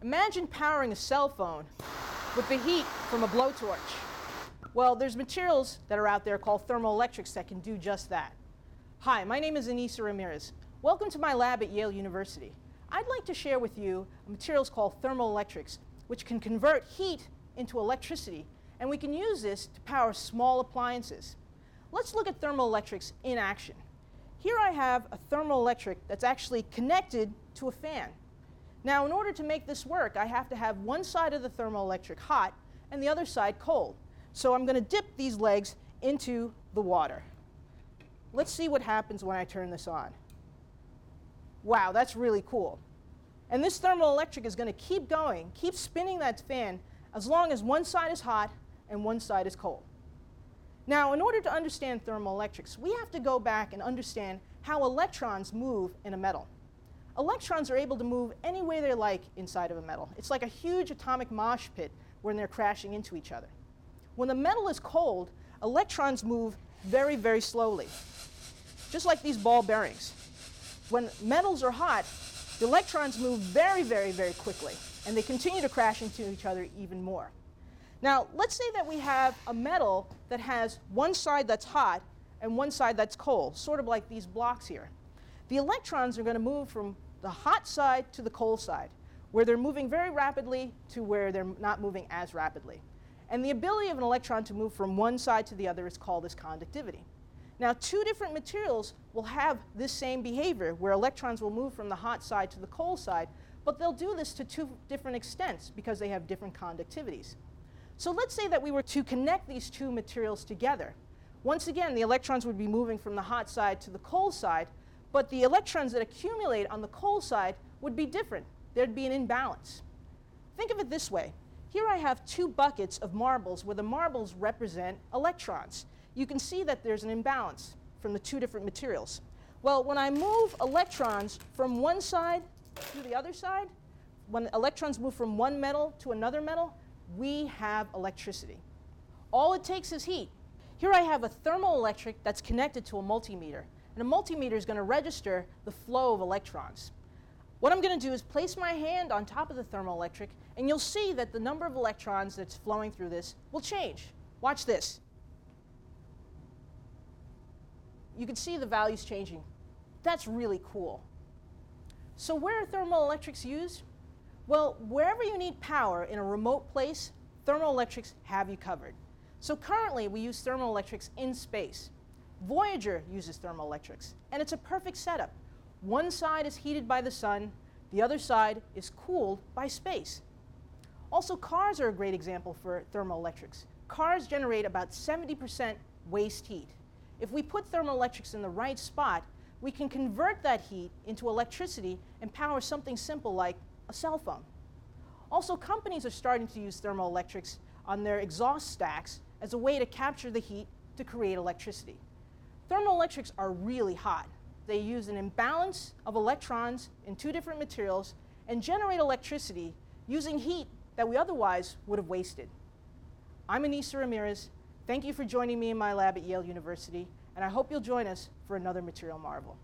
Imagine powering a cell phone with the heat from a blowtorch. Well, there's materials that are out there called thermoelectrics that can do just that. Hi, my name is Ainissa Ramirez. Welcome to my lab at Yale University. I'd like to share with you materials called thermoelectrics, which can convert heat into electricity, and we can use this to power small appliances. Let's look at thermoelectrics in action. Here I have a thermoelectric that's actually connected to a fan. Now, in order to make this work, I have to have one side of the thermoelectric hot and the other side cold. So I'm going to dip these legs into the water. Let's see what happens when I turn this on. Wow, that's really cool. And this thermoelectric is going to keep going, keep spinning that fan as long as one side is hot and one side is cold. Now, in order to understand thermoelectrics, we have to go back and understand how electrons move in a metal. Electrons are able to move any way they like inside of a metal. It's like a huge atomic mosh pit when they're crashing into each other. When the metal is cold, electrons move very, very slowly, just like these ball bearings. When metals are hot, the electrons move very, very, very quickly, and they continue to crash into each other even more. Now, let's say that we have a metal that has one side that's hot and one side that's cold, sort of like these blocks here. The electrons are going to move from the hot side to the cold side, where they're moving very rapidly to where they're not moving as rapidly. And the ability of an electron to move from one side to the other is called this conductivity. Now, two different materials will have this same behavior, where electrons will move from the hot side to the cold side, but they'll do this to two different extents because they have different conductivities. So let's say that we were to connect these two materials together. Once again, the electrons would be moving from the hot side to the cold side, but the electrons that accumulate on the cold side would be different. There'd be an imbalance. Think of it this way. Here I have two buckets of marbles where the marbles represent electrons. You can see that there's an imbalance from the two different materials. Well, when I move electrons from one side to the other side, when electrons move from one metal to another metal, we have electricity. All it takes is heat. Here I have a thermoelectric that's connected to a multimeter. And a multimeter is going to register the flow of electrons. What I'm going to do is place my hand on top of the thermoelectric, and you'll see that the number of electrons that's flowing through this will change. Watch this. You can see the values changing. That's really cool. So where are thermoelectrics used? Well, wherever you need power in a remote place, thermoelectrics have you covered. So currently, we use thermoelectrics in space. Voyager uses thermoelectrics, and it's a perfect setup. One side is heated by the sun, the other side is cooled by space. Also, cars are a great example for thermoelectrics. Cars generate about 70% waste heat. If we put thermoelectrics in the right spot, we can convert that heat into electricity and power something simple like a cell phone. Also, companies are starting to use thermoelectrics on their exhaust stacks as a way to capture the heat to create electricity. Thermoelectrics are really hot. They use an imbalance of electrons in two different materials and generate electricity using heat that we otherwise would have wasted. I'm Ainissa Ramirez. Thank you for joining me in my lab at Yale University, and I hope you'll join us for another material marvel.